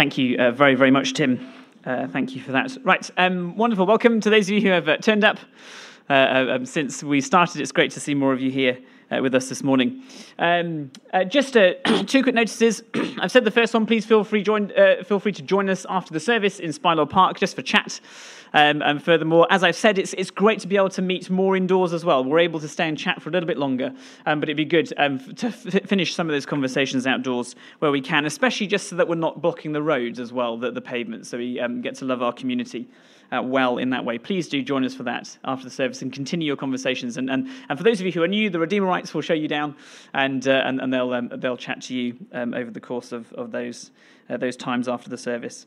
Thank you uh, very, very much, Tim. Uh, thank you for that. Right, um, wonderful. Welcome to those of you who have uh, turned up uh, uh, um, since we started. It's great to see more of you here uh, with us this morning. Um, just two quick notices. I've said the first one. Please feel free join. feel free to join us after the service in Spylaw Park, just for chat. Um, and furthermore, as I've said, it's, it's great to be able to meet more indoors as well. We're able to stay and chat for a little bit longer, um, but it'd be good um, to f- finish some of those conversations outdoors where we can, especially just so that we're not blocking the roads as well, the, the pavement, so we um, get to love our community. Uh, well in that way. Please do join us for that after the service and continue your conversations. And, and, and for those of you who are new, the Redeemerites will show you down and, uh, and, and they'll, um, they'll chat to you um, over the course of, of those, uh, those times after the service.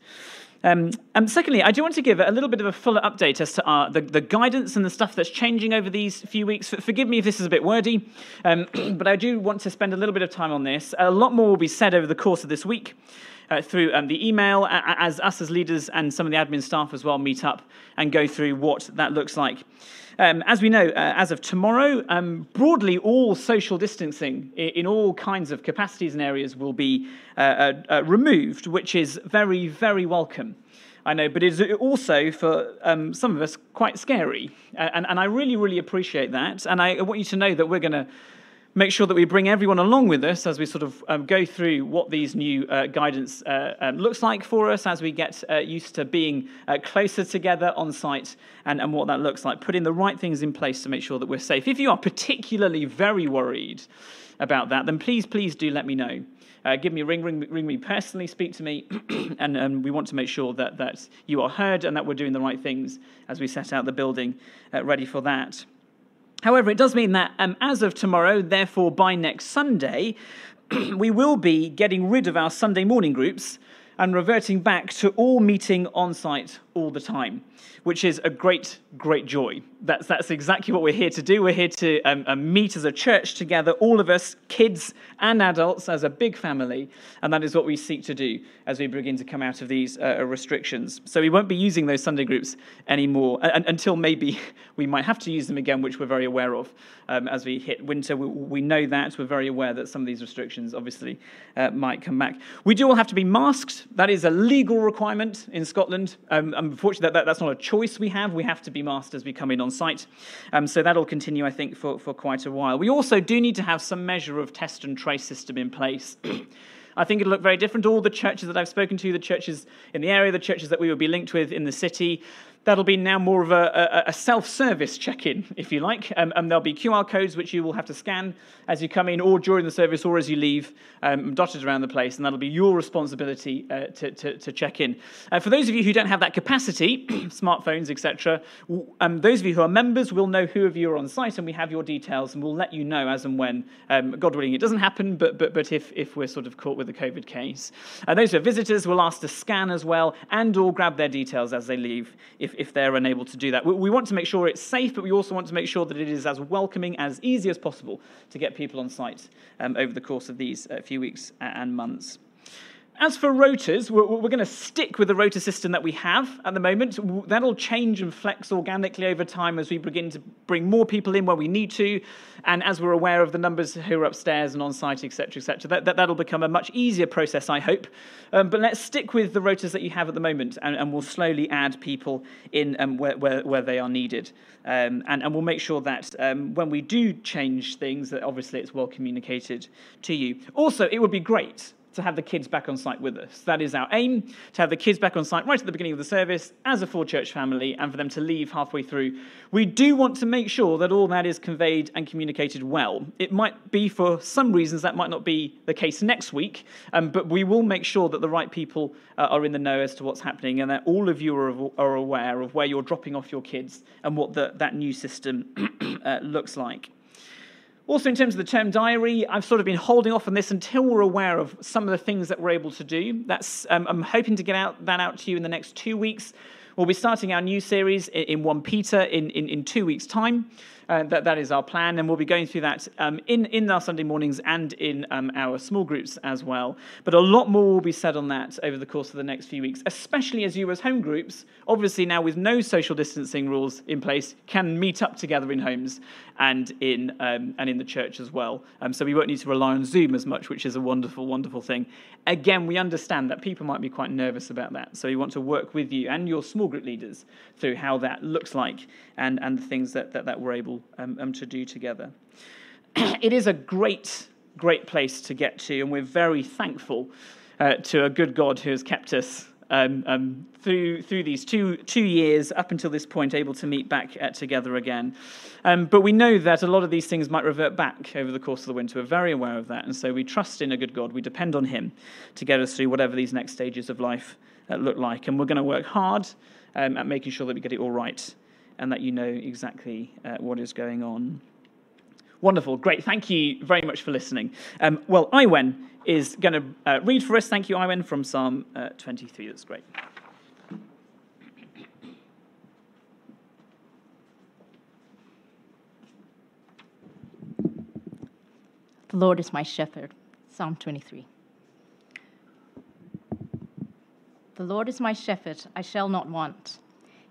Um, and secondly, I do want to give a little bit of a fuller update as to our, the, the guidance and the stuff that's changing over these few weeks. Forgive me if this is a bit wordy, um, but I do want to spend a little bit of time on this. A lot more will be said over the course of this week. Uh, through um, the email, as us as leaders and some of the admin staff as well meet up and go through what that looks like. Um, as we know, uh, as of tomorrow, um, broadly all social distancing in, in, all kinds of capacities and areas will be uh, uh, uh, removed, which is very, very welcome. I know, but it is also for um, some of us quite scary. And, and I really, really appreciate that. And I want you to know that we're going to make sure that we bring everyone along with us as we sort of um, go through what these new uh, guidance uh, um, looks like for us as we get uh, used to being uh, closer together on site and, and what that looks like, putting the right things in place to make sure that we're safe. If you are particularly very worried about that, then please, please do let me know. Uh, give me a ring, ring, ring me personally, speak to me, and, and we want to make sure that, that you are heard and that we're doing the right things as we set out the building uh, ready for that. However, it does mean that um, as of tomorrow, therefore by next Sunday, we will be getting rid of our Sunday morning groups and reverting back to all meeting on site all the time which is a great, great joy. That's, that's exactly what we're here to do. We're here to um, uh, meet as a church together, all of us, kids and adults, as a big family. And that is what we seek to do as we begin to come out of these uh, uh restrictions. So we won't be using those Sunday groups anymore until maybe we might have to use them again, which we're very aware of. Um, as we hit winter, we, we, know that. We're very aware that some of these restrictions obviously uh, might come back. We do all have to be masked. That is a legal requirement in Scotland. Um, unfortunately, that, that, that's not a choice we have. We have to be masked as we come in on site. Um, so that'll continue, I think, for, for quite a while. We also do need to have some measure of test and trace system in place. I think it'll look very different. All the churches that I've spoken to, the churches in the area, the churches that we will be linked with in the city, That'll be now more of a, a, a self service check in, if you like. Um, and there'll be QR codes which you will have to scan as you come in, or during the service, or as you leave, um, dotted around the place. And that'll be your responsibility uh, to, to, to, check in. Uh, for those of you who don't have that capacity, smartphones, etc., um, those of you who are members will know who of you are on site, and we have your details, and we'll let you know as and when, um, God willing, it doesn't happen, but, but, but if, if we're sort of caught with a COVID case. Uh, those who are visitors will ask to scan as well, and or grab their details as they leave if if, they're unable to do that. We, we want to make sure it's safe, but we also want to make sure that it is as welcoming, as easy as possible to get people on site um, over the course of these uh, few weeks and months. As for rotas, we're, we're, going to stick with the rota system that we have at the moment. That'll change and flex organically over time as we begin to bring more people in where we need to, and as we're aware of the numbers who are upstairs and on site, etc., etc. That, that, that'll become a much easier process, I hope. Um, but let's stick with the rotas that you have at the moment, and, and we'll slowly add people in um, where, where, where, they are needed. Um, and, and we'll make sure that um, when we do change things, that obviously it's well communicated to you. Also, it would be great to have the kids back on site with us. That is our aim, to have the kids back on site right at the beginning of the service as a full church family and for them to leave halfway through. We do want to make sure that all that is conveyed and communicated well. It might be for some reasons that might not be the case next week, um, but we will make sure that the right people uh, are in the know as to what's happening and that all of you are, are aware of where you're dropping off your kids and what the, that new system uh, looks like. Also, in terms of the term diary, I've sort of been holding off on this until we're aware of some of the things that we're able to do. That's, um, I'm hoping to get out, that out to you in the next two weeks. We'll be starting our new series in 1 Peter in, in, in two weeks' time. Uh, that, that is our plan, and we'll be going through that um, in, in our Sunday mornings and in um, our small groups as well. But a lot more will be said on that over the course of the next few weeks, especially as you, as home groups, obviously now with no social distancing rules in place, can meet up together in homes and in, um, and in the church as well. Um, so we won't need to rely on Zoom as much, which is a wonderful, wonderful thing. Again, we understand that people might be quite nervous about that, so we want to work with you and your small group leaders through how that looks like and, and the things that, that, that we're able um, um, to do together. it is a great, great place to get to, and we're very thankful uh, to a good God who has kept us um, um, through through these two two years up until this point, able to meet back uh, together again. Um, but we know that a lot of these things might revert back over the course of the winter. We're very aware of that, and so we trust in a good God. We depend on Him to get us through whatever these next stages of life uh, look like, and we're going to work hard um, at making sure that we get it all right and that you know exactly uh, what is going on. Wonderful, great. Thank you very much for listening. Um, well, Iwen is going to uh, read for us. Thank you, Iwen, from Psalm uh, 23. That's great. The Lord is my shepherd. Psalm 23. The Lord is my shepherd, I shall not want.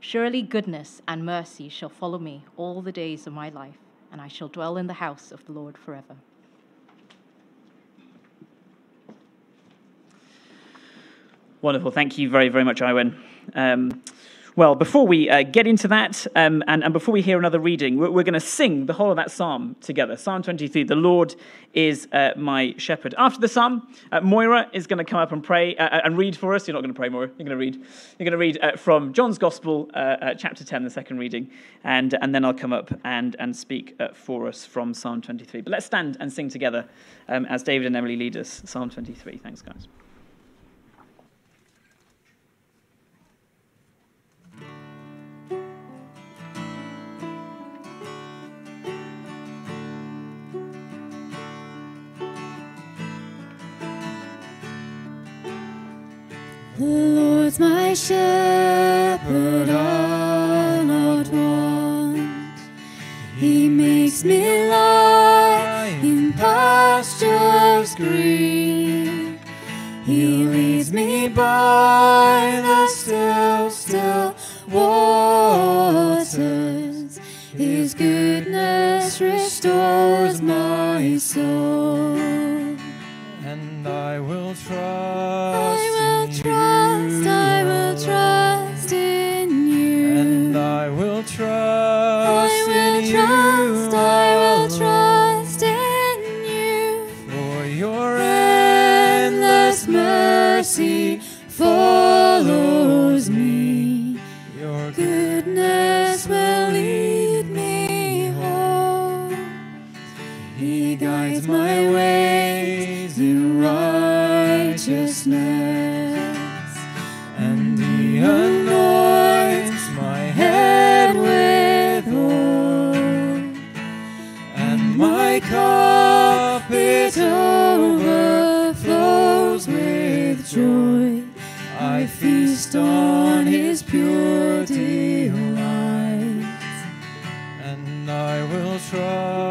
Surely goodness and mercy shall follow me all the days of my life, and I shall dwell in the house of the Lord forever. Wonderful. Thank you very, very much, Iwen. Um, well, before we uh, get into that, um, and, and, before we hear another reading, we're, we're going to sing the whole of that psalm together. Psalm 23 The Lord is uh, my shepherd. After the psalm, uh, Moira is going to come up and pray uh, uh, and read for us. You're not going to pray, Moira. You're going to read. You're going to read uh, from John's Gospel, chapter 10, the second reading. And, and then I'll come up and, and speak for us from Psalm 23. But let's stand and sing together um, as David and Emily lead us. Psalm 23. Thanks, guys. The Lord's my shepherd, I'll not want. He makes me lie in pastures green. He leads me by the still, still waters. His goodness restores my soul. And I will trust. cross.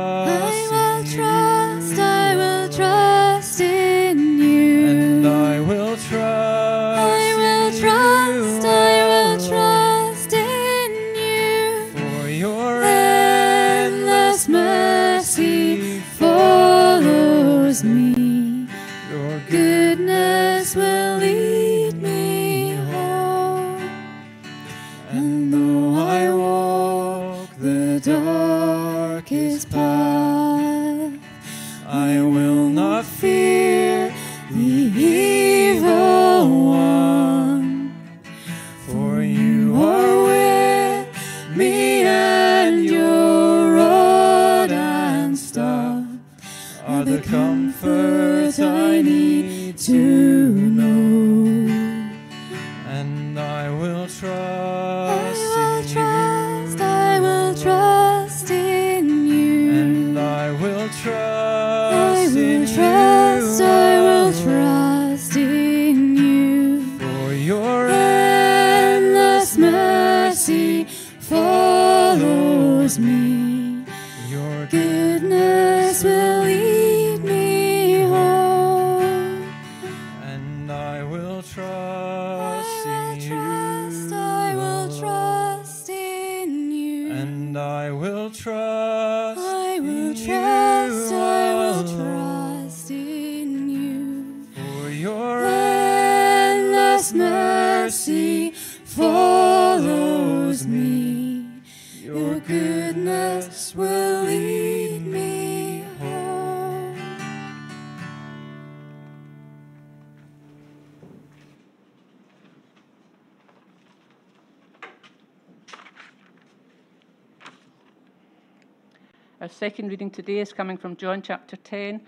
Second reading today is coming from John chapter 10,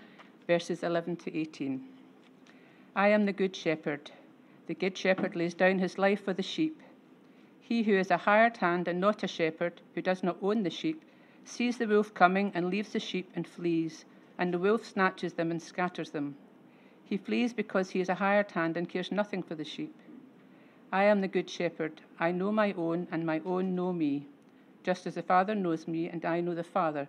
verses 11 to 18. I am the good shepherd. The good shepherd lays down his life for the sheep. He who is a hired hand and not a shepherd, who does not own the sheep, sees the wolf coming and leaves the sheep and flees, and the wolf snatches them and scatters them. He flees because he is a hired hand and cares nothing for the sheep. I am the good shepherd. I know my own, and my own know me, just as the Father knows me, and I know the Father,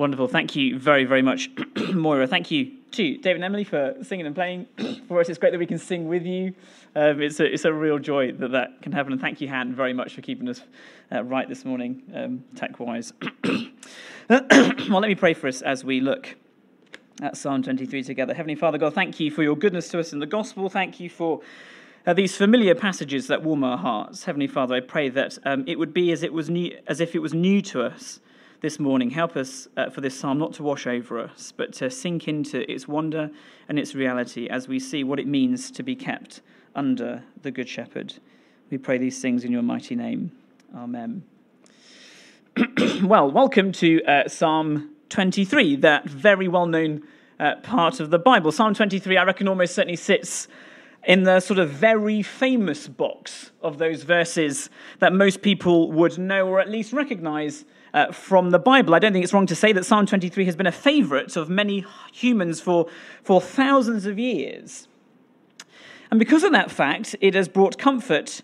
Wonderful. Thank you very, very much, Moira. Thank you to David and Emily for singing and playing for us. It's great that we can sing with you. Um, it's, a, it's a real joy that that can happen. And thank you, Han, very much for keeping us uh, right this morning, um, tech wise. well, let me pray for us as we look at Psalm 23 together. Heavenly Father, God, thank you for your goodness to us in the gospel. Thank you for uh, these familiar passages that warm our hearts. Heavenly Father, I pray that um, it would be as, it was new, as if it was new to us this morning. Help us uh, for this psalm not to wash over us, but to sink into its wonder and its reality as we see what it means to be kept under the Good Shepherd. We pray these things in your mighty name. Amen. well, welcome to uh, Psalm 23, that very well known uh, part of the Bible. Psalm 23, I reckon, almost certainly sits in the sort of very famous box of those verses that most people would know or at least recognize uh, from the Bible. I don't think it's wrong to say that Psalm 23 has been a favorite of many humans for, for thousands of years. And because of that fact, it has brought comfort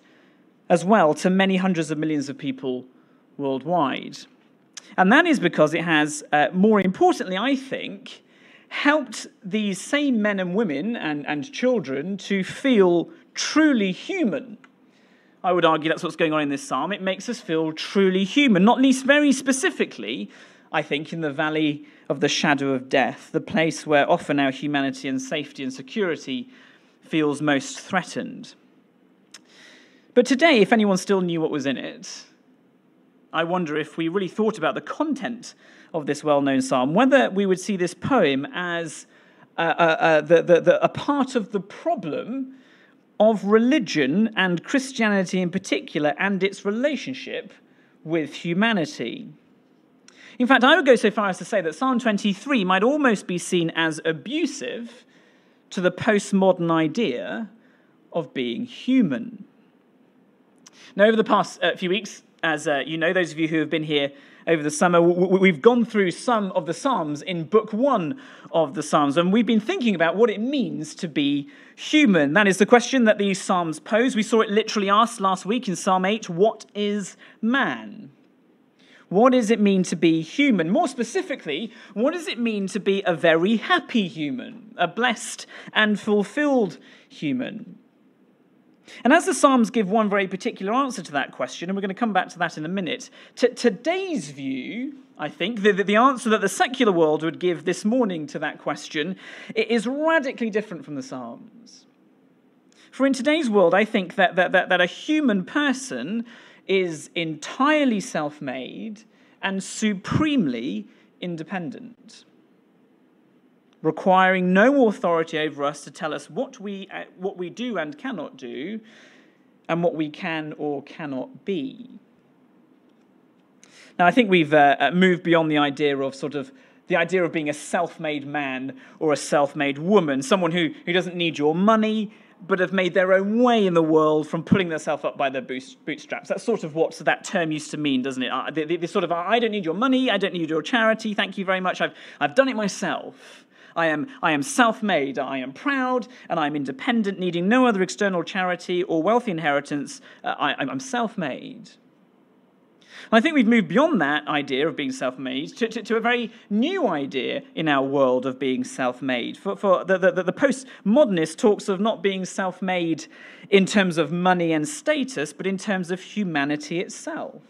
as well to many hundreds of millions of people worldwide. And that is because it has, uh, more importantly, I think, helped these same men and women and, and children to feel truly human. I would argue that's what's going on in this psalm. It makes us feel truly human, not least very specifically, I think, in the valley of the shadow of death, the place where often our humanity and safety and security feels most threatened. But today, if anyone still knew what was in it, I wonder if we really thought about the content of this well known psalm, whether we would see this poem as uh, uh, uh, the, the, the, a part of the problem of religion and Christianity in particular and its relationship with humanity. In fact, I would go so far as to say that Psalm 23 might almost be seen as abusive to the postmodern idea of being human. Now, over the past uh, few weeks, as uh, you know, those of you who have been here over the summer, we've gone through some of the Psalms in book one of the Psalms, and we've been thinking about what it means to be human. That is the question that these Psalms pose. We saw it literally asked last week in Psalm 8 What is man? What does it mean to be human? More specifically, what does it mean to be a very happy human, a blessed and fulfilled human? And as the Psalms give one very particular answer to that question, and we're going to come back to that in a minute, t- today's view, I think, the, the answer that the secular world would give this morning to that question is radically different from the Psalms. For in today's world, I think that, that, that, that a human person is entirely self made and supremely independent requiring no authority over us to tell us what we, uh, what we do and cannot do, and what we can or cannot be. Now, I think we've uh, uh, moved beyond the idea of sort of The idea of being a self made man or a self made woman, someone who, who doesn't need your money, but have made their own way in the world from pulling themselves up by their bootstraps. That's sort of what that term used to mean, doesn't it? Uh, the sort of, I don't need your money, I don't need your charity, thank you very much, I've, I've done it myself. I am, I am self made, I am proud, and I'm independent, needing no other external charity or wealthy inheritance. Uh, I, I'm self made. I think we've moved beyond that idea of being self made to, to, to, a very new idea in our world of being self made. For, for the, the, the postmodernist talks of not being self made in terms of money and status, but in terms of humanity itself.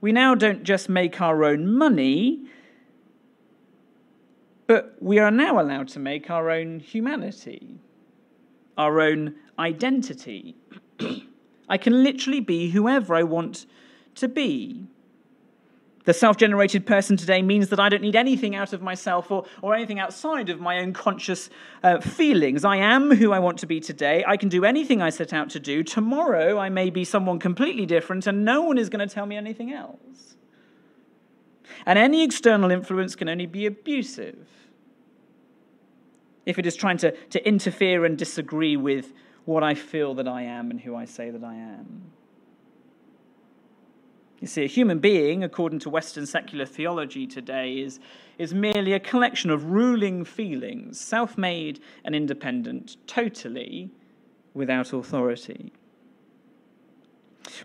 We now don't just make our own money, but we are now allowed to make our own humanity, our own identity. I can literally be whoever I want to be. The self generated person today means that I don't need anything out of myself or, or anything outside of my own conscious uh, feelings. I am who I want to be today. I can do anything I set out to do. Tomorrow, I may be someone completely different, and no one is going to tell me anything else. And any external influence can only be abusive if it is trying to, to interfere and disagree with what I feel that I am and who I say that I am. You see, a human being, according to Western secular theology today, is, is merely a collection of ruling feelings, self made and independent, totally without authority.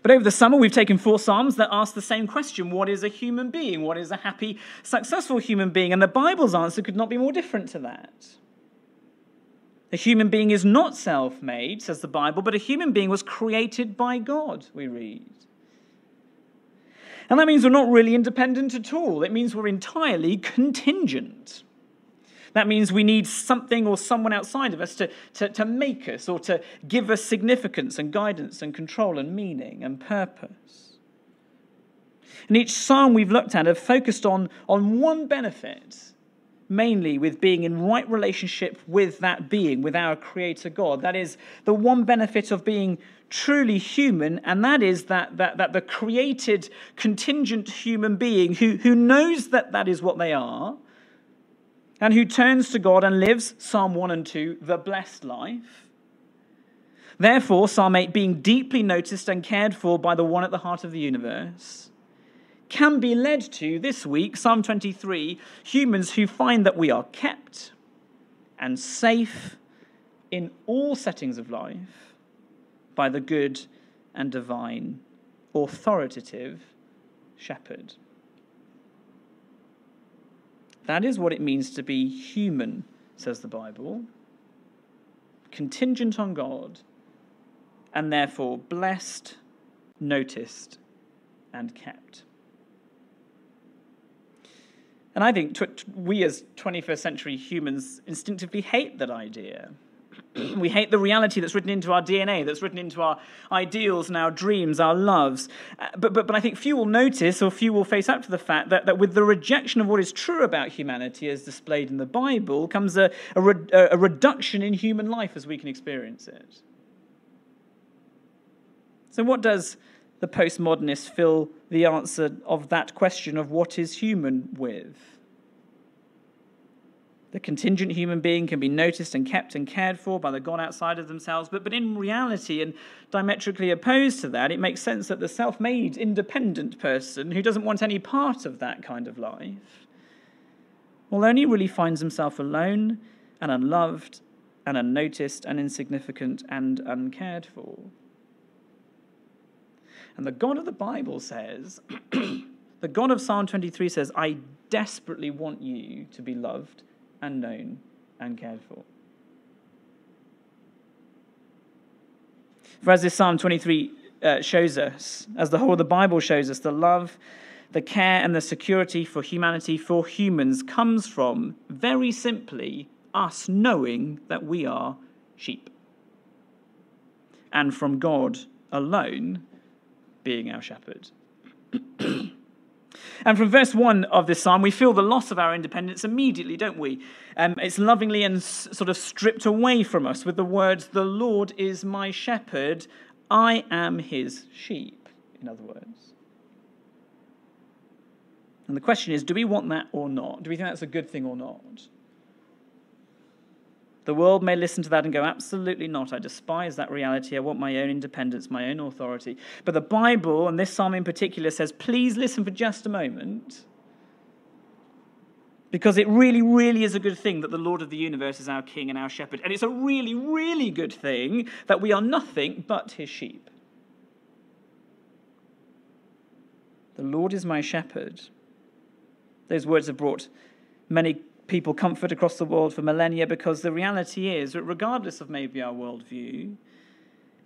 But over the summer, we've taken four Psalms that ask the same question What is a human being? What is a happy, successful human being? And the Bible's answer could not be more different to that. A human being is not self made, says the Bible, but a human being was created by God, we read. And that means we're not really independent at all. It means we're entirely contingent. That means we need something or someone outside of us to, to, to make us or to give us significance and guidance and control and meaning and purpose. And each psalm we've looked at have focused on, on one benefit mainly with being in right relationship with that being, with our Creator God. That is the one benefit of being truly human, and that is that, that, that the created contingent human being who, who knows that that is what they are, and who turns to God and lives, Psalm 1 and 2, the blessed life. Therefore, Psalm 8, being deeply noticed and cared for by the one at the heart of the universe can be led to this week, Psalm 23, humans who find that we are kept and safe in all settings of life by the good and divine, authoritative shepherd. That is what it means to be human, says the Bible, contingent on God, and therefore blessed, noticed, and kept. And I think we as 21st century humans instinctively hate that idea. We hate the reality that's written into our DNA, that's written into our ideals and our dreams, our loves. Uh, but, but, but I think few will notice or few will face up to the fact that, that with the rejection of what is true about humanity as displayed in the Bible comes a, a, re- a reduction in human life as we can experience it. So, what does the postmodernist fill the answer of that question of what is human with. The contingent human being can be noticed and kept and cared for by the God outside of themselves, but, but in reality, and diametrically opposed to that, it makes sense that the self made, independent person who doesn't want any part of that kind of life will only really finds himself alone and unloved and unnoticed and insignificant and uncared for. And the God of the Bible says, the God of Psalm 23 says, I desperately want you to be loved and known and cared for. For as this Psalm 23 uh, shows us, as the whole of the Bible shows us, the love, the care, and the security for humanity, for humans, comes from very simply us knowing that we are sheep. And from God alone being our shepherd. and from verse 1 of this psalm, we feel the loss of our independence immediately, don't we? Um, it's lovingly and s- sort of stripped away from us with the words, The Lord is my shepherd, I am his sheep, in other words. And the question is do we want that or not? Do we think that's a good thing or not? The world may listen to that and go, absolutely not. I despise that reality. I want my own independence, my own authority. But the Bible, and this psalm in particular, says, please listen for just a moment. Because it really, really is a good thing that the Lord of the universe is our king and our shepherd. And it's a really, really good thing that we are nothing but his sheep. The Lord is my shepherd. Those words have brought many people comfort across the world for millennia because the reality is that regardless of maybe our worldview,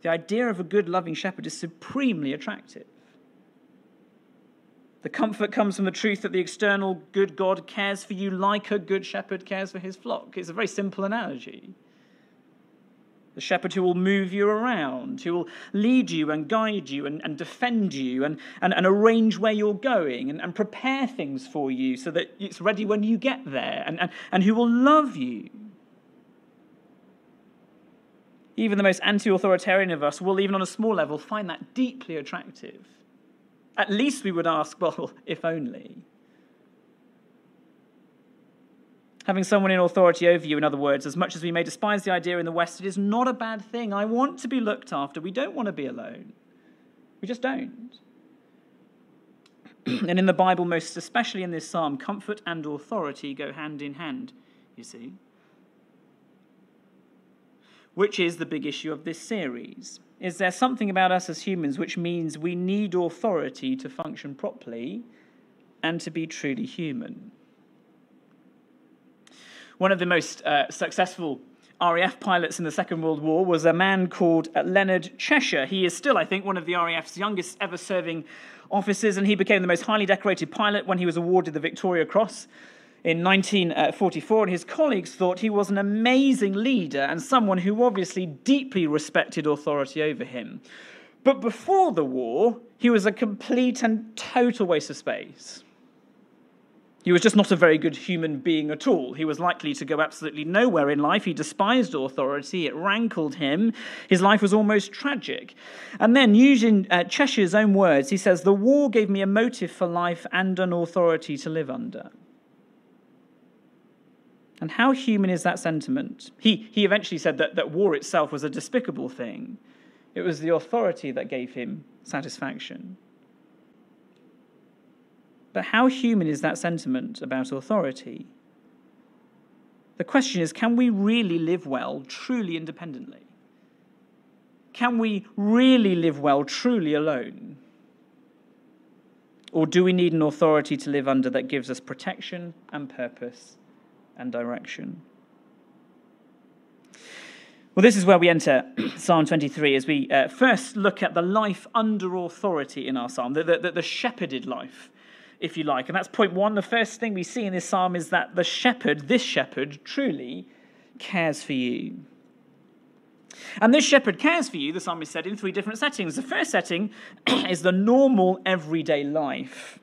the idea of a good, loving shepherd is supremely attractive. The comfort comes from the truth that the external good God cares for you like a good shepherd cares for his flock. It's a very simple analogy the shepherd who will move you around, who will lead you and guide you and, and defend you and, and, and arrange where you're going and, and prepare things for you so that it's ready when you get there, and, and, and who will love you. Even the most anti authoritarian of us will, even on a small level, find that deeply attractive. At least we would ask, well, if only. Having someone in authority over you, in other words, as much as we may despise the idea in the West, it is not a bad thing. I want to be looked after. We don't want to be alone. We just don't. and in the Bible, most especially in this psalm, comfort and authority go hand in hand, you see. Which is the big issue of this series. Is there something about us as humans which means we need authority to function properly and to be truly human? One of the most uh, successful RAF pilots in the Second World War was a man called uh, Leonard Cheshire. He is still, I think, one of the RAF's youngest ever serving officers, and he became the most highly decorated pilot when he was awarded the Victoria Cross in 1944. And his colleagues thought he was an amazing leader and someone who obviously deeply respected authority over him. But before the war, he was a complete and total waste of space. He was just not a very good human being at all. He was likely to go absolutely nowhere in life. He despised authority, it rankled him. His life was almost tragic. And then, using uh, Cheshire's own words, he says, The war gave me a motive for life and an authority to live under. And how human is that sentiment? He, he eventually said that, that war itself was a despicable thing, it was the authority that gave him satisfaction. But how human is that sentiment about authority? The question is can we really live well, truly independently? Can we really live well, truly alone? Or do we need an authority to live under that gives us protection and purpose and direction? Well, this is where we enter Psalm 23 as we uh, first look at the life under authority in our psalm, the, the, the shepherded life if you like. And that's point one. The first thing we see in this psalm is that the shepherd, this shepherd, truly cares for you. And this shepherd cares for you, the psalmist said, in three different settings. The first setting is the normal everyday life.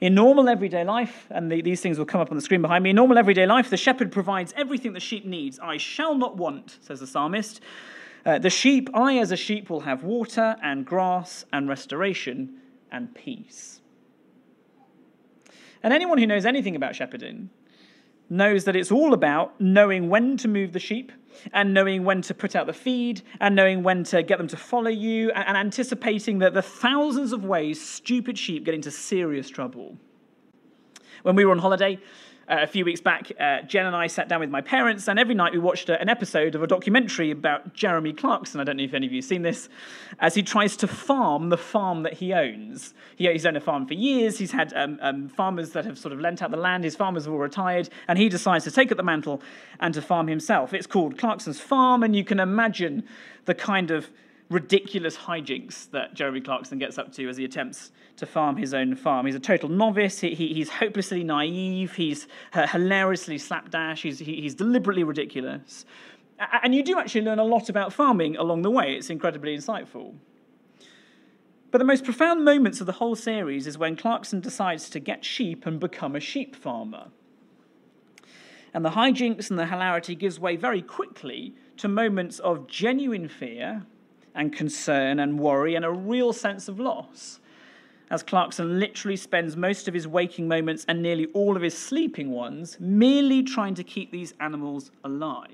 In normal everyday life, and the, these things will come up on the screen behind me, in normal everyday life, the shepherd provides everything the sheep needs. I shall not want, says the psalmist. Uh, the sheep, I as a sheep, will have water and grass and restoration and peace. And anyone who knows anything about shepherding knows that it's all about knowing when to move the sheep and knowing when to put out the feed and knowing when to get them to follow you and anticipating that the thousands of ways stupid sheep get into serious trouble. When we were on holiday, uh, a few weeks back, uh, Jen and I sat down with my parents, and every night we watched a, an episode of a documentary about Jeremy Clarkson. I don't know if any of you have seen this, as he tries to farm the farm that he owns. He, he's owned a farm for years. He's had um, um, farmers that have sort of lent out the land. His farmers have all retired, and he decides to take up the mantle and to farm himself. It's called Clarkson's Farm, and you can imagine the kind of ridiculous hijinks that Jeremy Clarkson gets up to as he attempts to farm his own farm. He's a total novice. He, he, he's hopelessly naive. He's uh, hilariously slapdash. He's, he, he's deliberately ridiculous. And you do actually learn a lot about farming along the way. It's incredibly insightful. But the most profound moments of the whole series is when Clarkson decides to get sheep and become a sheep farmer. And the hijinks and the hilarity gives way very quickly to moments of genuine fear and concern and worry and a real sense of loss as Clarkson literally spends most of his waking moments and nearly all of his sleeping ones merely trying to keep these animals alive.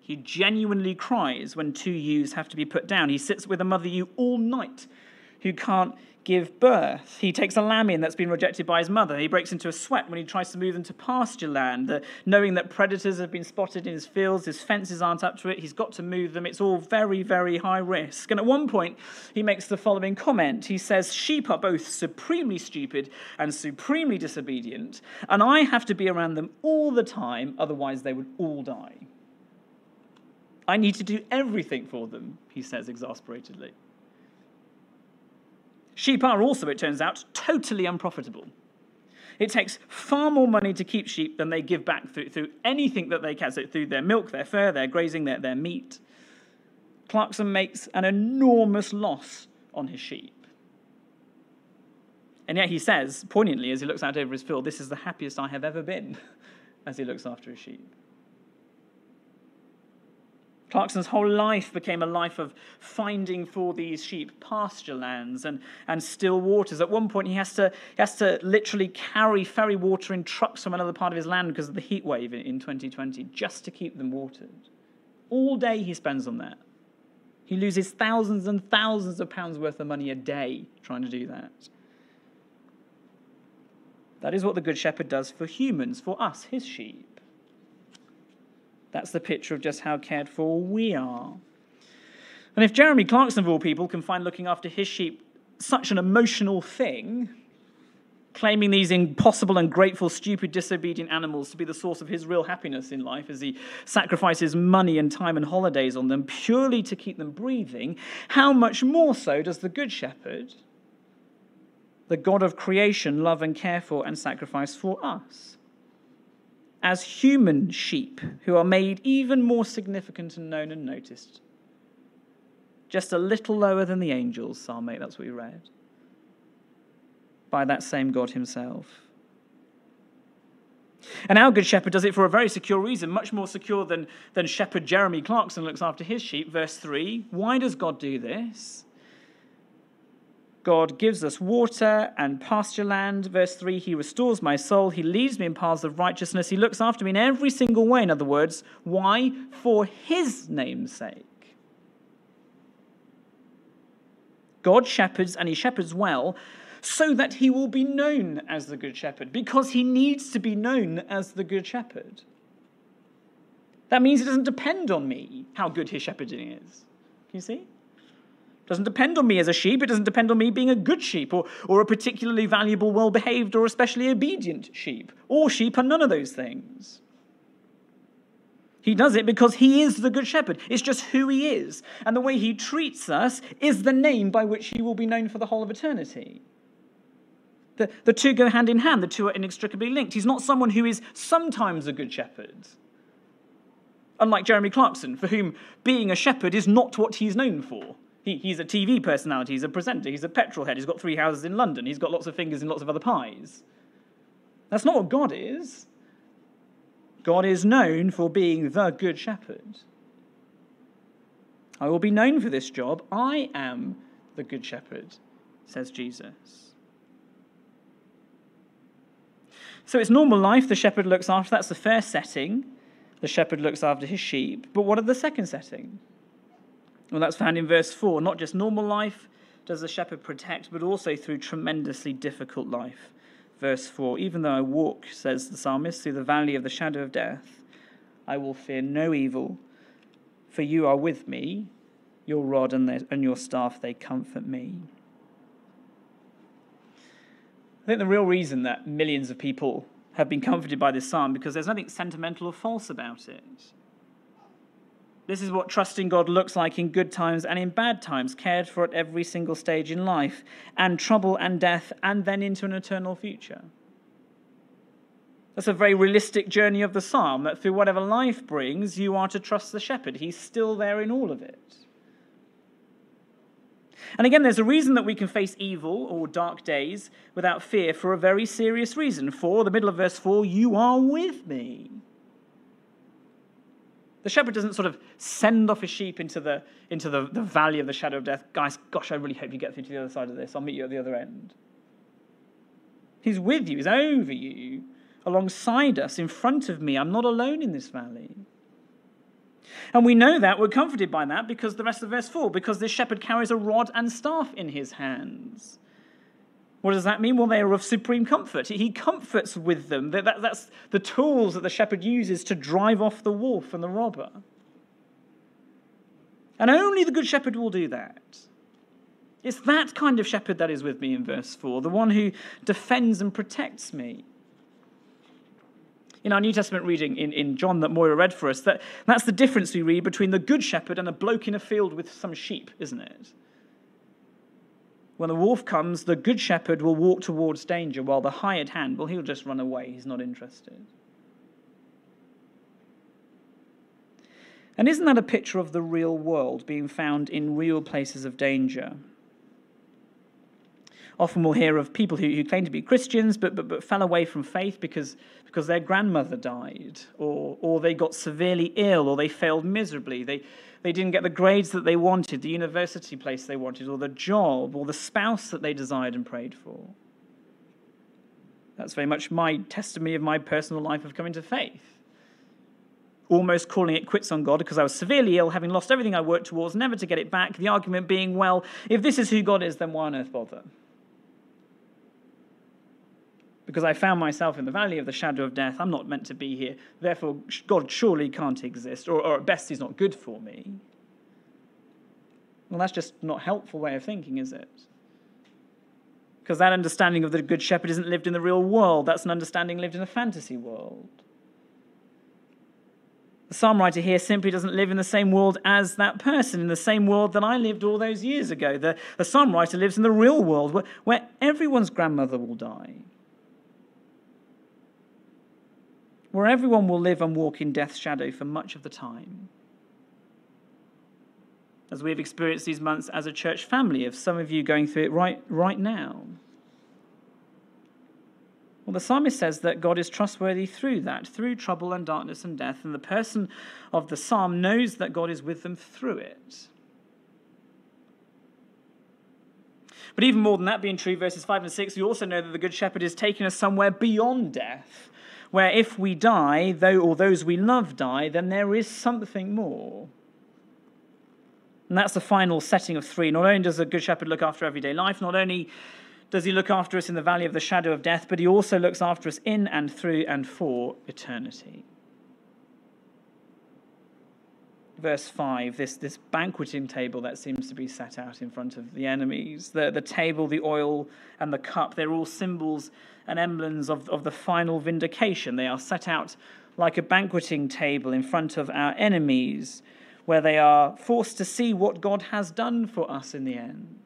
He genuinely cries when two ewes have to be put down. He sits with a mother ewe all night who can't give birth. He takes a lamb in that's been rejected by his mother. He breaks into a sweat when he tries to move them to pasture land, knowing that predators have been spotted in his fields, his fences aren't up to it, he's got to move them. It's all very, very high risk. And at one point, he makes the following comment He says, Sheep are both supremely stupid and supremely disobedient, and I have to be around them all the time, otherwise, they would all die. I need to do everything for them, he says exasperatedly. Sheep are also, it turns out, totally unprofitable. It takes far more money to keep sheep than they give back through, through anything that they can, so through their milk, their fur, their grazing, their, their meat. Clarkson makes an enormous loss on his sheep. And yet he says, poignantly, as he looks out over his field, This is the happiest I have ever been, as he looks after his sheep. Clarkson's whole life became a life of finding for these sheep pasture lands and, and still waters. At one point, he has, to, he has to literally carry ferry water in trucks from another part of his land because of the heat wave in 2020 just to keep them watered. All day he spends on that. He loses thousands and thousands of pounds worth of money a day trying to do that. That is what the Good Shepherd does for humans, for us, his sheep. That's the picture of just how cared for we are. And if Jeremy Clarkson, of all people, can find looking after his sheep such an emotional thing, claiming these impossible, ungrateful, stupid, disobedient animals to be the source of his real happiness in life as he sacrifices money and time and holidays on them purely to keep them breathing, how much more so does the Good Shepherd, the God of creation, love and care for and sacrifice for us? As human sheep who are made even more significant and known and noticed. Just a little lower than the angels, Psalm 8, that's what we read. By that same God himself. And our Good Shepherd does it for a very secure reason, much more secure than, than Shepherd Jeremy Clarkson looks after his sheep. Verse 3 Why does God do this? God gives us water and pasture land. Verse 3 He restores my soul. He leads me in paths of righteousness. He looks after me in every single way. In other words, why? For His name's sake. God shepherds and He shepherds well so that He will be known as the Good Shepherd because He needs to be known as the Good Shepherd. That means it doesn't depend on me how good His shepherding is. Can you see? Doesn't depend on me as a sheep. It doesn't depend on me being a good sheep or, or a particularly valuable, well behaved, or especially obedient sheep. All sheep are none of those things. He does it because he is the good shepherd. It's just who he is. And the way he treats us is the name by which he will be known for the whole of eternity. The, the two go hand in hand, the two are inextricably linked. He's not someone who is sometimes a good shepherd. Unlike Jeremy Clarkson, for whom being a shepherd is not what he's known for. He, he's a TV personality, he's a presenter, he's a petrol head, he's got three houses in London, he's got lots of fingers in lots of other pies. That's not what God is. God is known for being the Good Shepherd. I will be known for this job. I am the Good Shepherd, says Jesus. So it's normal life. The shepherd looks after. That's the first setting. The shepherd looks after his sheep. But what are the second setting? Well, that's found in verse 4. Not just normal life does the shepherd protect, but also through tremendously difficult life. Verse 4 Even though I walk, says the psalmist, through the valley of the shadow of death, I will fear no evil, for you are with me. Your rod and, the, and your staff, they comfort me. I think the real reason that millions of people have been comforted by this psalm because there's nothing sentimental or false about it. This is what trusting God looks like in good times and in bad times, cared for at every single stage in life, and trouble and death, and then into an eternal future. That's a very realistic journey of the psalm that through whatever life brings, you are to trust the shepherd. He's still there in all of it. And again, there's a reason that we can face evil or dark days without fear for a very serious reason. For the middle of verse 4, you are with me. The shepherd doesn't sort of send off his sheep into the, into the, the valley of the shadow of death. Guys, gosh, I really hope you get through to the other side of this. I'll meet you at the other end. He's with you, he's over you, alongside us, in front of me. I'm not alone in this valley. And we know that, we're comforted by that, because the rest of verse 4, because this shepherd carries a rod and staff in his hands. What does that mean? Well, they are of supreme comfort. He comforts with them. That, that, that's the tools that the shepherd uses to drive off the wolf and the robber. And only the good shepherd will do that. It's that kind of shepherd that is with me in verse 4, the one who defends and protects me. In our New Testament reading in, in John that Moira read for us, that, that's the difference we read between the good shepherd and a bloke in a field with some sheep, isn't it? When the wolf comes, the good shepherd will walk towards danger, while the hired hand, well, he'll just run away. He's not interested. And isn't that a picture of the real world being found in real places of danger? Often we'll hear of people who, who claim to be Christians but, but, but fell away from faith because, because their grandmother died, or, or they got severely ill, or they failed miserably. They, they didn't get the grades that they wanted, the university place they wanted, or the job, or the spouse that they desired and prayed for. That's very much my testimony of my personal life of coming to faith. Almost calling it quits on God because I was severely ill, having lost everything I worked towards, never to get it back. The argument being, well, if this is who God is, then why on earth bother? Because I found myself in the valley of the shadow of death. I'm not meant to be here. Therefore, God surely can't exist, or, or at best, He's not good for me. Well, that's just not a helpful way of thinking, is it? Because that understanding of the Good Shepherd isn't lived in the real world, that's an understanding lived in a fantasy world. The psalm writer here simply doesn't live in the same world as that person, in the same world that I lived all those years ago. The, the psalm writer lives in the real world where, where everyone's grandmother will die, where everyone will live and walk in death's shadow for much of the time. As we've experienced these months as a church family, of some of you going through it right, right now. Well, the psalmist says that God is trustworthy through that, through trouble and darkness and death, and the person of the psalm knows that God is with them through it. But even more than that being true, verses 5 and 6, we also know that the Good Shepherd is taking us somewhere beyond death, where if we die, though or those we love die, then there is something more. And that's the final setting of three. Not only does the Good Shepherd look after everyday life, not only does he look after us in the valley of the shadow of death, but he also looks after us in and through and for eternity. Verse 5, this, this banqueting table that seems to be set out in front of the enemies. The, the table, the oil, and the cup, they're all symbols and emblems of, of the final vindication. They are set out like a banqueting table in front of our enemies, where they are forced to see what God has done for us in the end.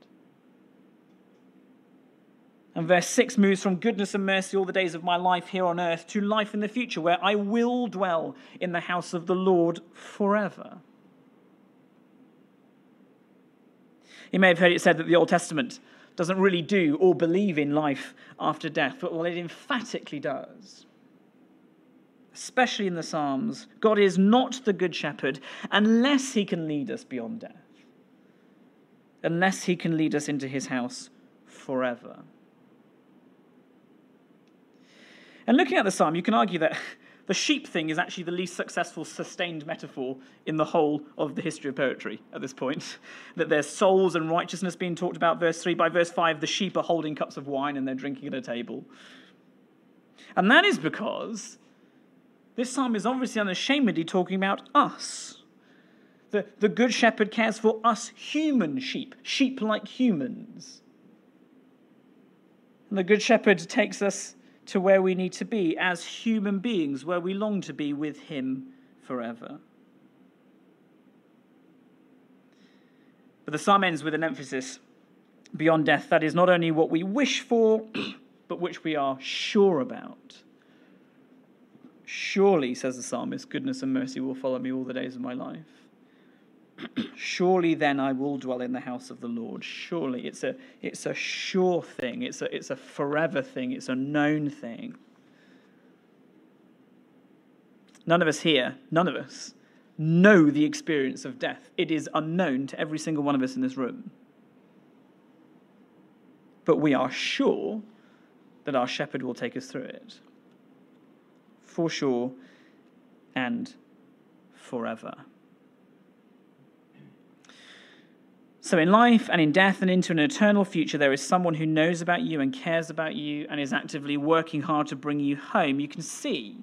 And verse 6 moves from goodness and mercy all the days of my life here on earth to life in the future, where I will dwell in the house of the Lord forever. You may have heard it said that the Old Testament doesn't really do or believe in life after death, but well, it emphatically does. Especially in the Psalms, God is not the good shepherd unless he can lead us beyond death, unless he can lead us into his house forever. And looking at the psalm, you can argue that the sheep thing is actually the least successful sustained metaphor in the whole of the history of poetry at this point. That there's souls and righteousness being talked about, verse 3. By verse 5, the sheep are holding cups of wine and they're drinking at a table. And that is because this psalm is obviously unashamedly talking about us. The, the good shepherd cares for us human sheep, sheep like humans. And the good shepherd takes us to where we need to be as human beings, where we long to be with Him forever. But the psalm ends with an emphasis beyond death that is not only what we wish for, but which we are sure about. Surely, says the psalmist, goodness and mercy will follow me all the days of my life. Surely then I will dwell in the house of the Lord. Surely it's a, it's a sure thing, it's a, it's a forever thing, it's a known thing. None of us here, none of us, know the experience of death. It is unknown to every single one of us in this room. But we are sure that our shepherd will take us through it. For sure and forever. So, in life and in death and into an eternal future, there is someone who knows about you and cares about you and is actively working hard to bring you home. You can see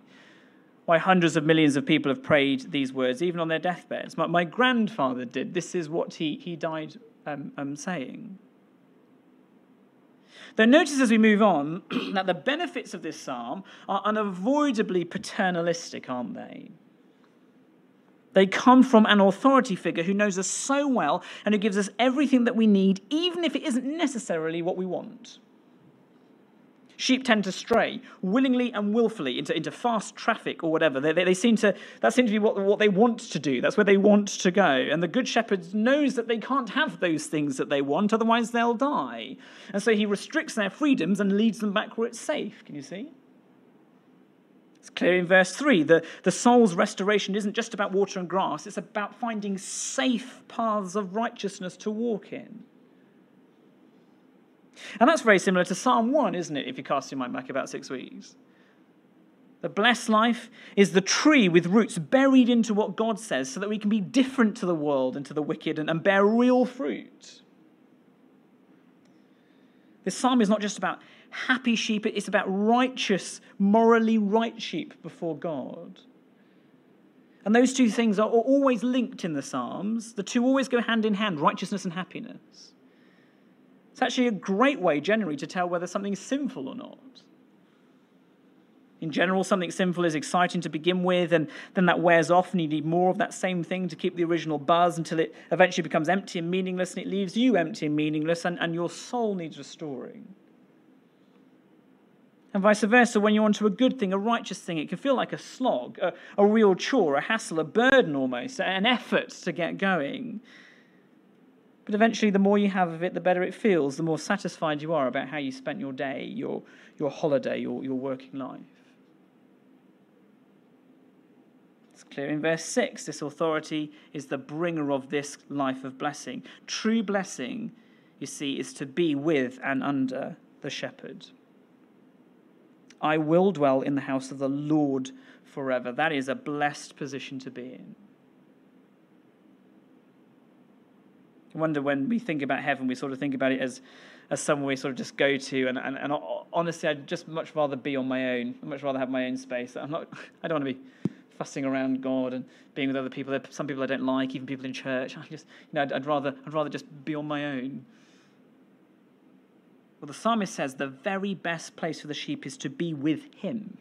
why hundreds of millions of people have prayed these words, even on their deathbeds. My, my grandfather did. This is what he, he died um, um, saying. Though notice as we move on that the benefits of this psalm are unavoidably paternalistic, aren't they? They come from an authority figure who knows us so well and who gives us everything that we need, even if it isn't necessarily what we want. Sheep tend to stray willingly and willfully into, into fast traffic or whatever. They, they, they seem to, that seems to be what, what they want to do. That's where they want to go. And the Good Shepherd knows that they can't have those things that they want, otherwise they'll die. And so he restricts their freedoms and leads them back where it's safe. Can you see? It's clear in verse 3 that the soul's restoration isn't just about water and grass, it's about finding safe paths of righteousness to walk in. And that's very similar to Psalm 1, isn't it, if you cast your mind back about six weeks? The blessed life is the tree with roots buried into what God says so that we can be different to the world and to the wicked and, and bear real fruit. This psalm is not just about happy sheep, it's about righteous, morally right sheep before God. And those two things are always linked in the Psalms. The two always go hand in hand righteousness and happiness. It's actually a great way, generally, to tell whether something is sinful or not. In general, something sinful is exciting to begin with, and then that wears off, and you need more of that same thing to keep the original buzz until it eventually becomes empty and meaningless, and it leaves you empty and meaningless, and, and your soul needs restoring. And vice versa, when you're onto a good thing, a righteous thing, it can feel like a slog, a, a real chore, a hassle, a burden almost, an effort to get going. But eventually, the more you have of it, the better it feels, the more satisfied you are about how you spent your day, your, your holiday, your, your working life. It's clear in verse 6 this authority is the bringer of this life of blessing. True blessing, you see, is to be with and under the shepherd. I will dwell in the house of the Lord forever. That is a blessed position to be in. I wonder when we think about heaven, we sort of think about it as, as somewhere we sort of just go to. And, and, and honestly, I'd just much rather be on my own. I'd much rather have my own space. I'm not, I don't want to be fussing around God and being with other people. Some people I don't like, even people in church. I just, you know, I'd, I'd rather, I'd rather just be on my own. Well, the psalmist says the very best place for the sheep is to be with him,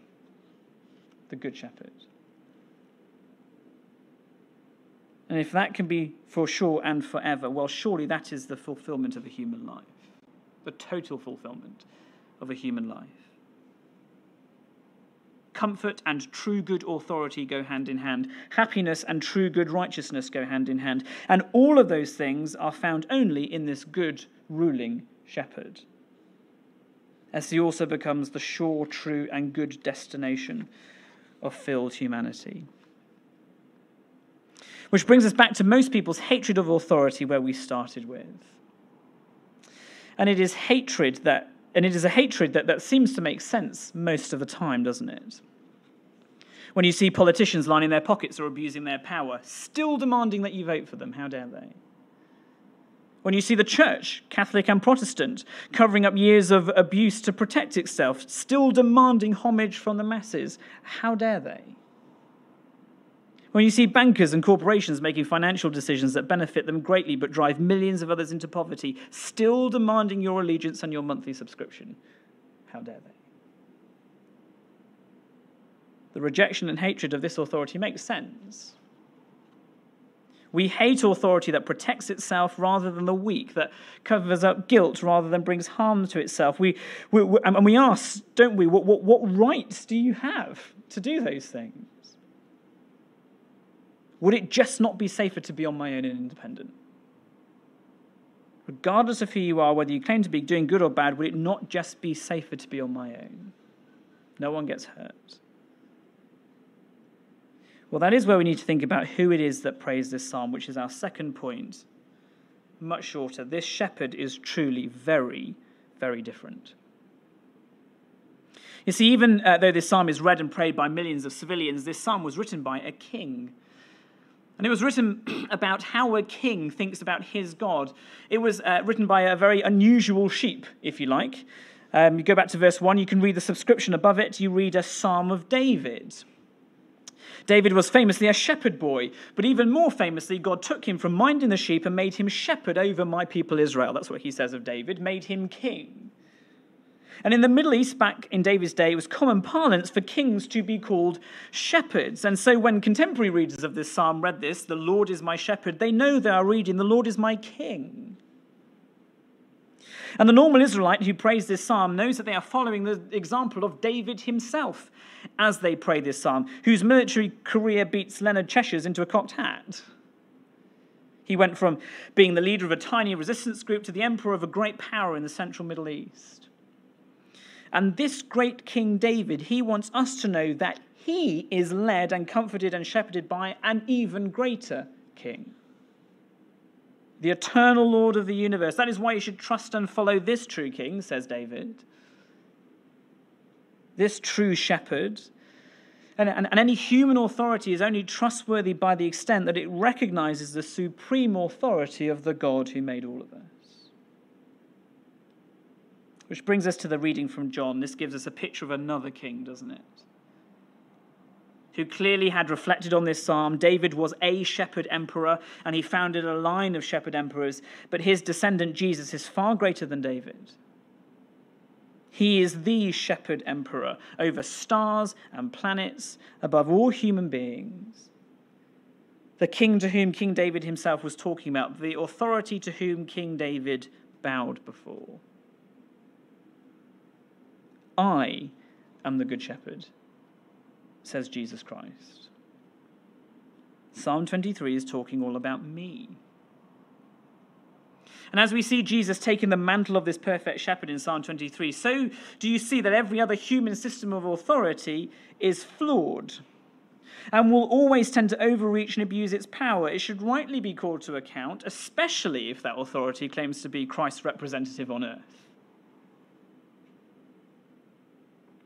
the good shepherd. And if that can be for sure and forever, well, surely that is the fulfillment of a human life, the total fulfillment of a human life. Comfort and true good authority go hand in hand. Happiness and true good righteousness go hand in hand. And all of those things are found only in this good ruling shepherd. As he also becomes the sure, true, and good destination of filled humanity. Which brings us back to most people's hatred of authority, where we started with. And it is hatred that, and it is a hatred that, that seems to make sense most of the time, doesn't it? When you see politicians lining their pockets or abusing their power, still demanding that you vote for them, how dare they? When you see the church, Catholic and Protestant, covering up years of abuse to protect itself, still demanding homage from the masses, how dare they? When you see bankers and corporations making financial decisions that benefit them greatly but drive millions of others into poverty, still demanding your allegiance and your monthly subscription, how dare they? The rejection and hatred of this authority makes sense. We hate authority that protects itself rather than the weak, that covers up guilt rather than brings harm to itself. We, we, we and we ask, don't we, what, what, what rights do you have to do those things? Would it just not be safer to be on my own and independent? Regardless of who you are, whether you claim to be doing good or bad, would it not just be safer to be on my own? No one gets hurt. Well, that is where we need to think about who it is that prays this psalm, which is our second point. Much shorter. This shepherd is truly very, very different. You see, even uh, though this psalm is read and prayed by millions of civilians, this psalm was written by a king. And it was written about how a king thinks about his God. It was uh, written by a very unusual sheep, if you like. Um, you go back to verse 1, you can read the subscription above it. You read a psalm of David. David was famously a shepherd boy, but even more famously, God took him from minding the sheep and made him shepherd over my people Israel. That's what he says of David, made him king. And in the Middle East, back in David's day, it was common parlance for kings to be called shepherds. And so when contemporary readers of this psalm read this, the Lord is my shepherd, they know they are reading, the Lord is my king. And the normal Israelite who prays this psalm knows that they are following the example of David himself as they pray this psalm, whose military career beats Leonard Cheshire's into a cocked hat. He went from being the leader of a tiny resistance group to the emperor of a great power in the central Middle East. And this great King David, he wants us to know that he is led and comforted and shepherded by an even greater king. The eternal Lord of the universe. That is why you should trust and follow this true king, says David. This true shepherd. And, and, and any human authority is only trustworthy by the extent that it recognizes the supreme authority of the God who made all of us. Which brings us to the reading from John. This gives us a picture of another king, doesn't it? Who clearly had reflected on this psalm. David was a shepherd emperor, and he founded a line of shepherd emperors, but his descendant Jesus is far greater than David. He is the shepherd emperor over stars and planets, above all human beings. The king to whom King David himself was talking about, the authority to whom King David bowed before. I am the Good Shepherd, says Jesus Christ. Psalm 23 is talking all about me. And as we see Jesus taking the mantle of this perfect shepherd in Psalm 23, so do you see that every other human system of authority is flawed and will always tend to overreach and abuse its power. It should rightly be called to account, especially if that authority claims to be Christ's representative on earth.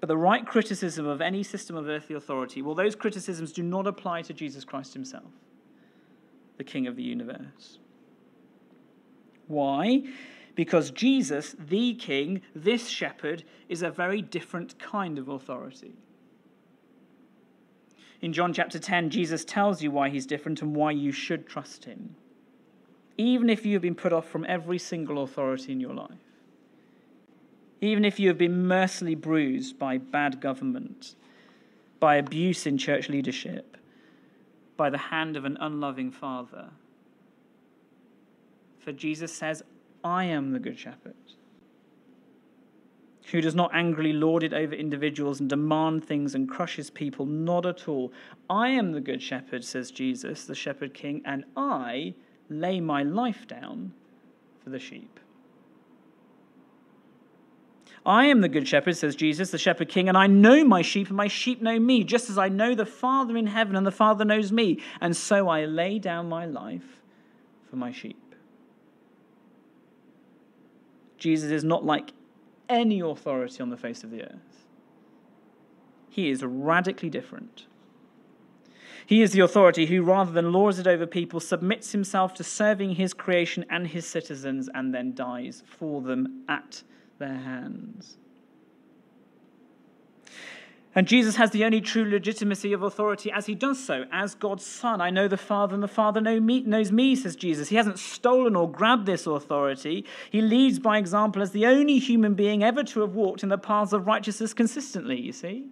But the right criticism of any system of earthly authority, well, those criticisms do not apply to Jesus Christ himself, the King of the universe. Why? Because Jesus, the King, this shepherd, is a very different kind of authority. In John chapter 10, Jesus tells you why he's different and why you should trust him, even if you have been put off from every single authority in your life even if you have been mercilessly bruised by bad government, by abuse in church leadership, by the hand of an unloving father. For Jesus says, I am the Good Shepherd, who does not angrily lord it over individuals and demand things and crushes people. Not at all. I am the Good Shepherd, says Jesus, the Shepherd King, and I lay my life down for the sheep. I am the good shepherd, says Jesus, the shepherd king, and I know my sheep, and my sheep know me, just as I know the Father in heaven, and the Father knows me. And so I lay down my life for my sheep. Jesus is not like any authority on the face of the earth, he is radically different. He is the authority who, rather than lords it over people, submits himself to serving his creation and his citizens and then dies for them at their hands. And Jesus has the only true legitimacy of authority as he does so, as God's Son. I know the Father, and the Father knows me, says Jesus. He hasn't stolen or grabbed this authority. He leads by example as the only human being ever to have walked in the paths of righteousness consistently, you see.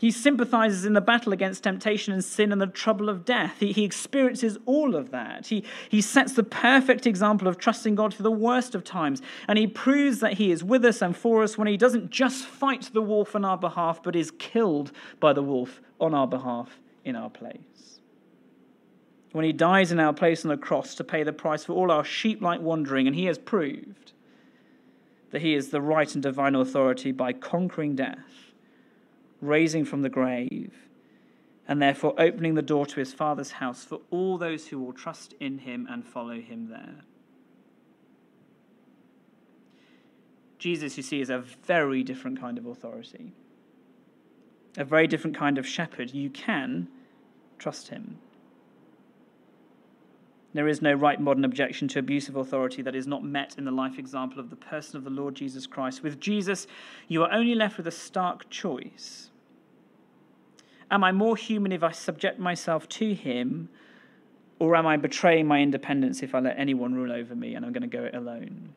He sympathizes in the battle against temptation and sin and the trouble of death. He, he experiences all of that. He, he sets the perfect example of trusting God for the worst of times. And he proves that he is with us and for us when he doesn't just fight the wolf on our behalf, but is killed by the wolf on our behalf in our place. When he dies in our place on the cross to pay the price for all our sheep like wandering, and he has proved that he is the right and divine authority by conquering death raising from the grave, and therefore opening the door to his Father's house for all those who will trust in him and follow him there. Jesus, you see, is a very different kind of authority, a very different kind of shepherd. You can trust him. There is no right modern objection to abusive authority that is not met in the life example of the person of the Lord Jesus Christ. With Jesus, you are only left with a stark choice. Am I more human if I subject myself to him, or am I betraying my independence if I let anyone rule over me and I'm going to go it alone?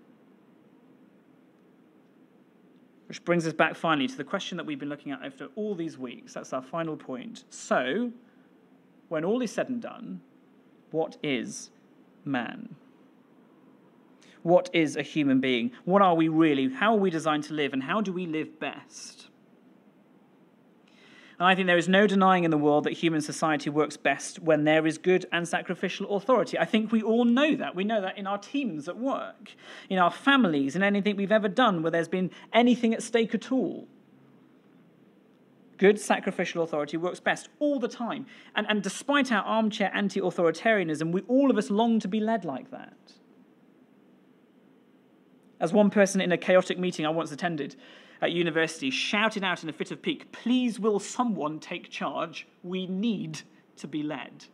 Which brings us back finally to the question that we've been looking at after all these weeks. That's our final point. So, when all is said and done, what is man? What is a human being? What are we really? How are we designed to live? And how do we live best? And I think there is no denying in the world that human society works best when there is good and sacrificial authority. I think we all know that. We know that in our teams at work, in our families, in anything we've ever done where there's been anything at stake at all. Good sacrificial authority works best all the time. And, and despite our armchair anti authoritarianism, we all of us long to be led like that. As one person in a chaotic meeting I once attended at university shouted out in a fit of pique, Please will someone take charge? We need to be led.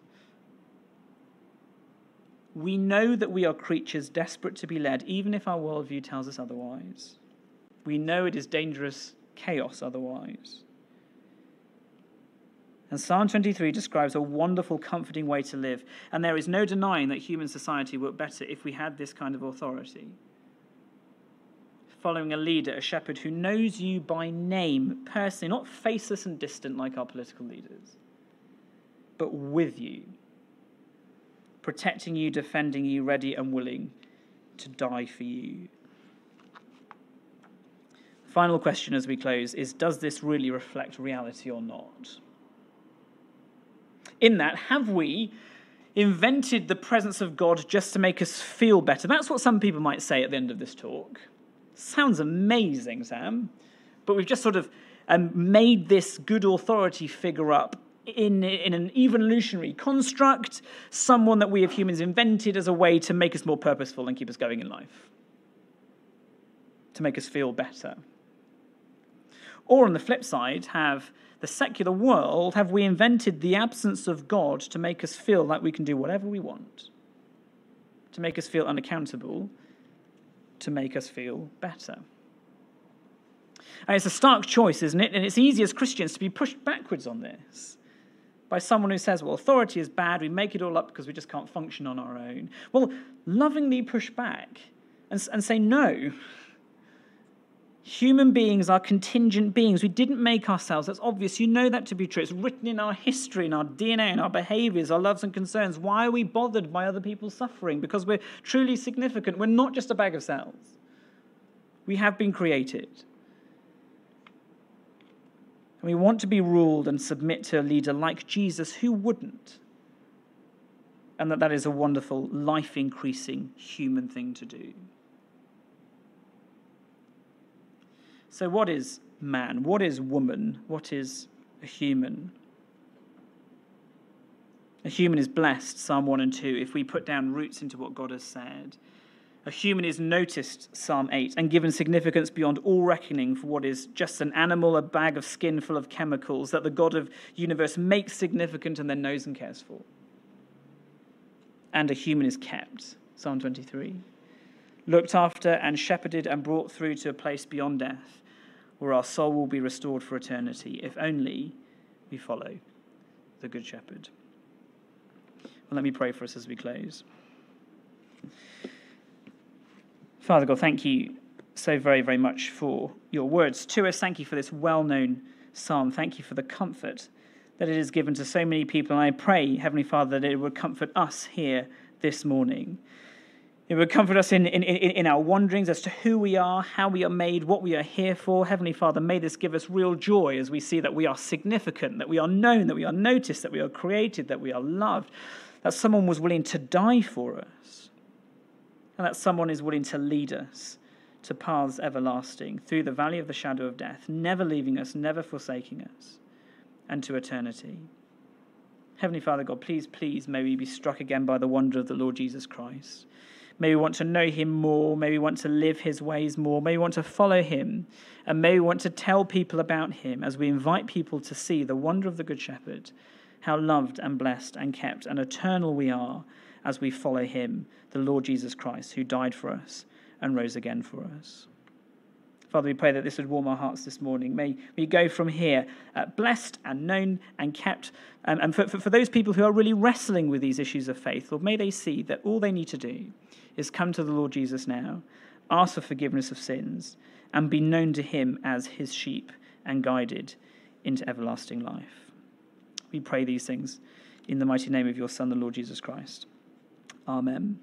We know that we are creatures desperate to be led, even if our worldview tells us otherwise. We know it is dangerous chaos otherwise. And Psalm 23 describes a wonderful, comforting way to live. And there is no denying that human society worked better if we had this kind of authority. Following a leader, a shepherd who knows you by name, personally, not faceless and distant like our political leaders, but with you, protecting you, defending you, ready and willing to die for you. Final question as we close is Does this really reflect reality or not? in that, have we invented the presence of God just to make us feel better? That's what some people might say at the end of this talk. Sounds amazing, Sam. But we've just sort of um, made this good authority figure up in, in an evolutionary construct, someone that we as humans invented as a way to make us more purposeful and keep us going in life, to make us feel better. Or on the flip side, have the secular world have we invented the absence of God to make us feel like we can do whatever we want, to make us feel unaccountable, to make us feel better? And it's a stark choice, isn't it? And it's easy as Christians to be pushed backwards on this by someone who says, well, authority is bad, we make it all up because we just can't function on our own. Well, lovingly push back and, and say, no, Human beings are contingent beings. We didn't make ourselves. That's obvious. You know that to be true. It's written in our history, in our DNA, in our behaviors, our loves and concerns. Why are we bothered by other people's suffering? Because we're truly significant. We're not just a bag of cells. We have been created. And we want to be ruled and submit to a leader like Jesus who wouldn't. And that that is a wonderful, life increasing human thing to do. So, what is man? What is woman? What is a human? A human is blessed, Psalm 1 and 2, if we put down roots into what God has said. A human is noticed, Psalm 8, and given significance beyond all reckoning for what is just an animal, a bag of skin full of chemicals that the God of universe makes significant and then knows and cares for. And a human is kept, Psalm 23, looked after and shepherded and brought through to a place beyond death where our soul will be restored for eternity, if only we follow the Good Shepherd. Well, let me pray for us as we close. Father God, thank you so very, very much for your words to us. Thank you for this well known psalm. Thank you for the comfort that it is given to so many people. And I pray, Heavenly Father, that it would comfort us here this morning. It would comfort us in, in, in our wanderings as to who we are, how we are made, what we are here for. Heavenly Father, may this give us real joy as we see that we are significant, that we are known, that we are noticed, that we are created, that we are loved, that someone was willing to die for us, and that someone is willing to lead us to paths everlasting through the valley of the shadow of death, never leaving us, never forsaking us, and to eternity. Heavenly Father God, please, please, may we be struck again by the wonder of the Lord Jesus Christ. May we want to know him more. maybe want to live his ways more. maybe want to follow him. And maybe want to tell people about him as we invite people to see the wonder of the Good Shepherd, how loved and blessed and kept and eternal we are as we follow him, the Lord Jesus Christ, who died for us and rose again for us. Father, we pray that this would warm our hearts this morning. May we go from here uh, blessed and known and kept. Um, and for, for, for those people who are really wrestling with these issues of faith, Lord, may they see that all they need to do is come to the Lord Jesus now, ask for forgiveness of sins, and be known to him as his sheep and guided into everlasting life. We pray these things in the mighty name of your Son, the Lord Jesus Christ. Amen.